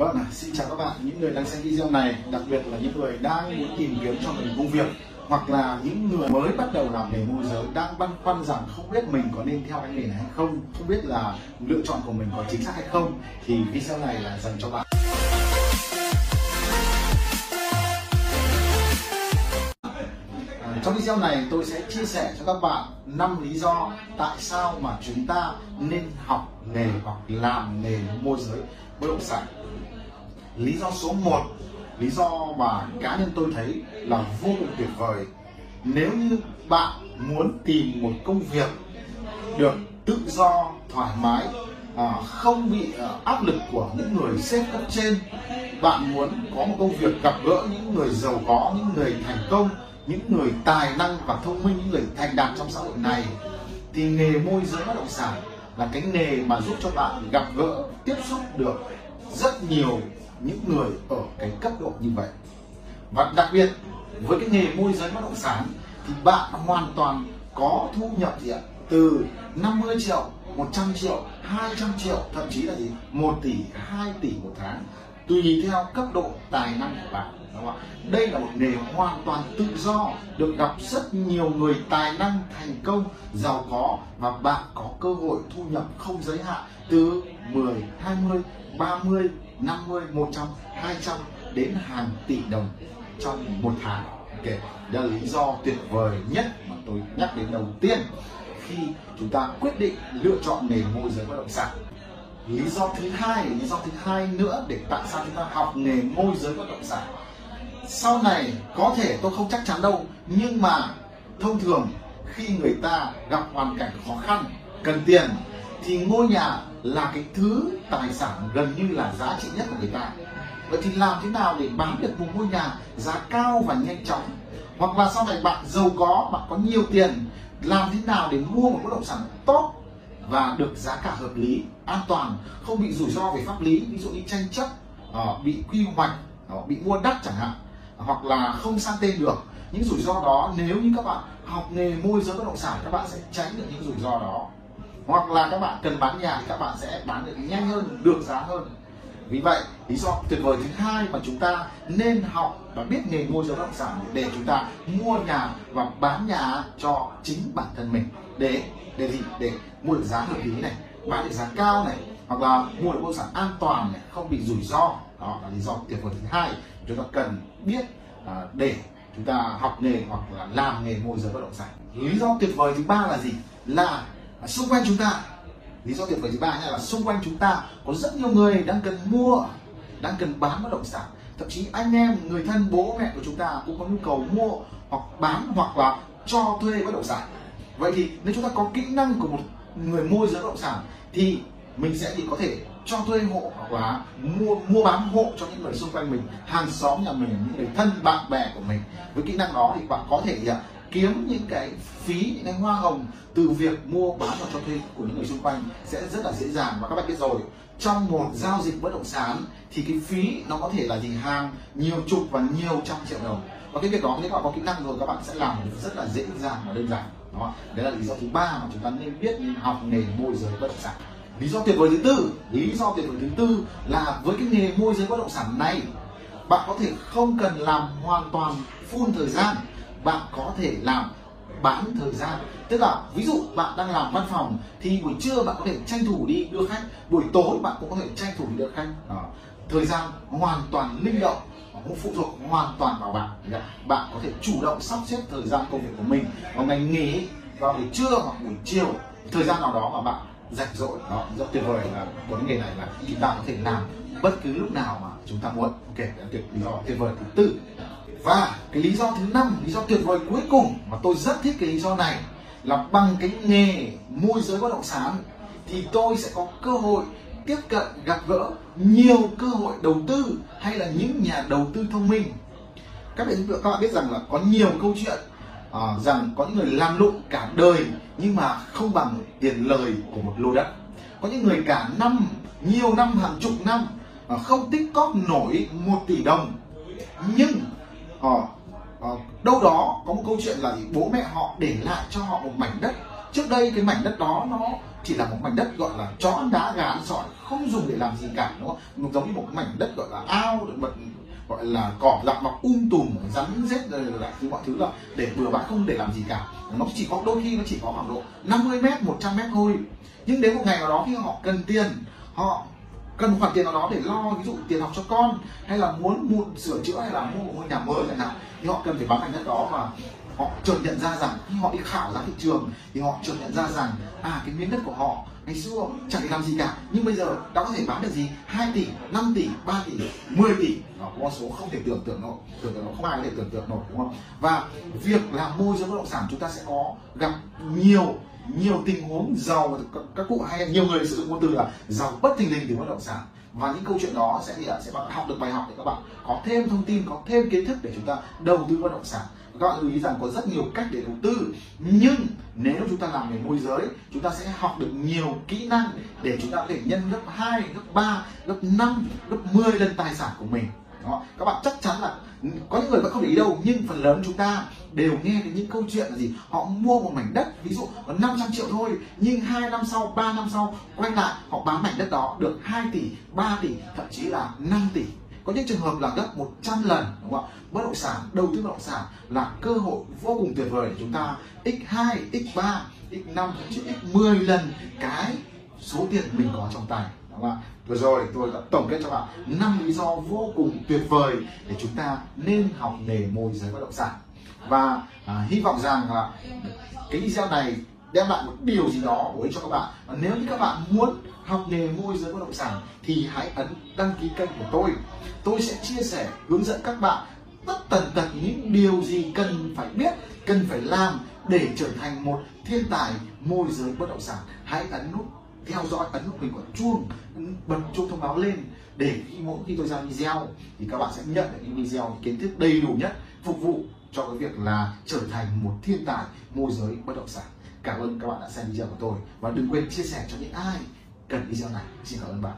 Vâng, xin chào các bạn, những người đang xem video này, đặc biệt là những người đang muốn tìm kiếm cho mình công việc hoặc là những người mới bắt đầu làm nghề môi giới đang băn khoăn rằng không biết mình có nên theo cái nghề này hay không, không biết là lựa chọn của mình có chính xác hay không thì video này là dành cho bạn. Trong video này tôi sẽ chia sẻ cho các bạn 5 lý do tại sao mà chúng ta nên học nghề hoặc làm nghề môi giới bất động sản. Lý do số 1 lý do mà cá nhân tôi thấy là vô cùng tuyệt vời. Nếu như bạn muốn tìm một công việc được tự do, thoải mái à, không bị à, áp lực của những người sếp cấp trên, bạn muốn có một công việc gặp gỡ những người giàu có, những người thành công những người tài năng và thông minh, những người thành đạt trong xã hội này, thì nghề môi giới bất động sản là cái nghề mà giúp cho bạn gặp gỡ, tiếp xúc được rất nhiều những người ở cái cấp độ như vậy. Và đặc biệt, với cái nghề môi giới bất động sản thì bạn hoàn toàn có thu nhập gì ạ? Từ 50 triệu 100 triệu 200 triệu, thậm chí là gì? 1 tỷ 2 tỷ một tháng, tùy theo cấp độ tài năng của bạn đúng không ạ? Đây là một nghề hoàn toàn tự do, được gặp rất nhiều người tài năng thành công, giàu có và bạn có cơ hội thu nhập không giới hạn từ 10 20 30 50 100 200 đến hàng tỷ đồng trong một tháng. Ok đây là lý do tuyệt vời nhất mà tôi nhắc đến đầu tiên khi chúng ta quyết định lựa chọn nghề môi giới bất động sản. Lý do thứ hai, lý do thứ hai nữa để tại sao chúng ta học nghề môi giới bất động sản? Sau này có thể tôi không chắc chắn đâu, nhưng mà thông thường khi người ta gặp hoàn cảnh khó khăn, cần tiền, thì ngôi nhà là cái thứ tài sản gần như là giá trị nhất của người ta. Vậy thì làm thế nào để bán được một ngôi nhà giá cao và nhanh chóng? Hoặc là sau này bạn giàu có, bạn có nhiều tiền, làm thế nào để mua một bất động sản tốt và được giá cả hợp lý, an toàn, không bị rủi ro về pháp lý, ví dụ như tranh chấp ờ, bị quy hoạch ờ, bị mua đắt chẳng hạn? Hoặc là không sang tên được. Những rủi ro đó, nếu như các bạn học nghề môi giới bất động sản, các bạn sẽ tránh được những rủi ro đó. Hoặc là các bạn cần bán nhà thì các bạn sẽ bán được nhanh hơn, được giá hơn. Vì vậy, lý do tuyệt vời thứ hai mà chúng ta nên học và biết nghề môi giới bất động sản để chúng ta mua nhà và bán nhà cho chính bản thân mình. Để để gì? Để mua được giá hợp lý này, bán được giá cao này hoặc là mua được bất động sản an toàn này không bị rủi ro. Đó là lý do tuyệt vời thứ hai chúng ta cần biết à, để chúng ta học nghề hoặc là làm nghề môi giới bất động sản. Lý do tuyệt vời thứ ba là gì? Là xung quanh chúng ta. Lý do tuyệt vời thứ ba là xung quanh chúng ta có rất nhiều người đang cần mua đang cần bán bất động sản. Thậm chí anh em người thân bố mẹ của chúng ta cũng có nhu cầu mua hoặc bán hoặc là cho thuê bất động sản. Vậy thì nếu chúng ta có kỹ năng của một người môi giới bất động sản thì mình sẽ bị có thể cho thuê hộ hoặc là mua mua bán hộ cho những người xung quanh mình hàng xóm nhà mình những người thân bạn bè của mình. Với kỹ năng đó thì bạn có thể à, kiếm những cái phí những cái hoa hồng từ việc mua bán và cho thuê của những người xung quanh sẽ rất là dễ dàng. Và các bạn biết rồi trong một giao dịch bất động sản thì cái phí nó có thể là gì? Hàng nhiều chục và nhiều trăm triệu đồng. Và cái việc đó nếu các bạn có kỹ năng rồi các bạn sẽ làm được rất là dễ dàng và đơn giản. Đó đấy là lý do thứ ba mà chúng ta nên biết học nghề môi giới bất động sản lý do tuyệt vời thứ tư, lý do tuyệt vời thứ tư là với cái nghề môi giới bất động sản này, bạn có thể không cần làm hoàn toàn full thời gian, bạn có thể làm bán thời gian. Tức là ví dụ bạn đang làm văn phòng thì buổi trưa bạn có thể tranh thủ đi đưa khách, buổi tối bạn cũng có thể tranh thủ đi đưa khách. Đó. thời gian hoàn toàn linh động không phụ thuộc hoàn toàn vào bạn. Bạn có thể chủ động sắp xếp thời gian công việc của mình vào ngày nghỉ, vào buổi trưa hoặc buổi chiều. Thời gian nào đó mà bạn rảnh rỗi đó rất tuyệt vời là của cái nghề này là chúng ta có thể làm bất cứ lúc nào mà chúng ta muốn. Ok đó tuyệt lý do tuyệt vời thứ tư. Và cái lý do thứ năm, lý do tuyệt vời cuối cùng mà tôi rất thích cái lý do này là bằng cái nghề môi giới bất động sản thì tôi sẽ có cơ hội tiếp cận, gặp gỡ nhiều cơ hội đầu tư hay là những nhà đầu tư thông minh. Các bạn các bạn biết rằng là có nhiều câu chuyện uh, rằng có những người làm lụng cả đời nhưng mà không bằng tiền lời của một lô đất. Có những người cả năm nhiều năm hàng chục năm uh, không tích cóp nổi một tỷ đồng. Nhưng họ uh, đâu đó có một câu chuyện là bố mẹ họ để lại cho họ một mảnh đất. Trước đây cái mảnh đất đó nó chỉ là một mảnh đất gọi là chó đá gà ăn sỏi không dùng để làm gì cả đúng không? Giống như một mảnh đất gọi là ao bật gọi là cỏ dặm mọc um tùm, rắn rết, rồi lại thứ mọi thứ là để bừa bãi, không để làm gì cả. Nó chỉ có, đôi khi nó chỉ có khoảng độ 50 mét 100 mét thôi. Nhưng đến một ngày nào đó khi họ cần tiền, họ cần một khoản tiền nào đó để lo, ví dụ tiền học cho con, hay là muốn mua sửa chữa, hay là mua một ngôi nhà mới chẳng hạn, thì họ cần phải bán mảnh đất đó và họ chợt nhận ra rằng khi họ đi khảo giá thị trường thì họ chợt nhận ra rằng à cái miếng đất của họ ngày xưa chẳng thể làm gì cả. Nhưng bây giờ đã có thể bán được gì? 2 tỷ 5 tỷ 3 tỷ 10 tỷ. Nó có con số không thể tưởng tượng nổi. Tưởng tượng không ai có thể tưởng tượng nổi đúng không? Và việc làm môi giới bất động sản chúng ta sẽ có gặp nhiều nhiều tình huống giàu các, các cụ hay nhiều người sử dụng ngôn từ là giàu bất thình lình từ bất động sản và những câu chuyện đó sẽ gì ạ sẽ bạn học được bài học để các bạn có thêm thông tin có thêm kiến thức để chúng ta đầu tư bất động sản. Các bạn lưu ý rằng có rất nhiều cách để đầu tư. Nhưng nếu chúng ta làm nghề môi giới chúng ta sẽ học được nhiều kỹ năng để chúng ta có thể nhân gấp 2, gấp 3, gấp 5, gấp 10 lần tài sản của mình đó. các bạn chắc chắn là có những người vẫn không để ý đâu, nhưng phần lớn chúng ta đều nghe được những câu chuyện là gì? Họ mua một mảnh đất, ví dụ, có 500 triệu thôi, nhưng hai năm sau 3 năm sau, quay lại, họ bán mảnh đất đó được 2 tỷ 3 tỷ, thậm chí là 5 tỷ. Có những trường hợp là gấp 100 lần, đúng không ạ? Bất động sản, đầu tư bất động sản là cơ hội vô cùng tuyệt vời để chúng ta x2 x3 x5 thậm chí x10 lần cái số tiền mình có trong tay, đúng không ạ? Vừa rồi tôi đã tổng kết cho bạn năm lý do vô cùng tuyệt vời để chúng ta nên học nghề môi giới bất động sản. Và à, hy vọng rằng là cái video này đem lại một điều gì đó bổ ích cho các bạn. Và nếu như các bạn muốn học nghề môi giới bất động sản thì hãy ấn đăng ký kênh của tôi. Tôi sẽ chia sẻ hướng dẫn các bạn tất tần tật những điều gì cần phải biết cần phải làm để trở thành một thiên tài môi giới bất động sản. Hãy ấn nút theo dõi ấn nút hình quả chuông, bật chuông thông báo lên để khi mỗi khi tôi ra video thì các bạn sẽ nhận được những video kiến thức đầy đủ nhất phục vụ cho cái việc là trở thành một thiên tài môi giới bất động sản. Cảm ơn các bạn đã xem video của tôi và đừng quên chia sẻ cho những ai cần video này. Xin cảm ơn bạn.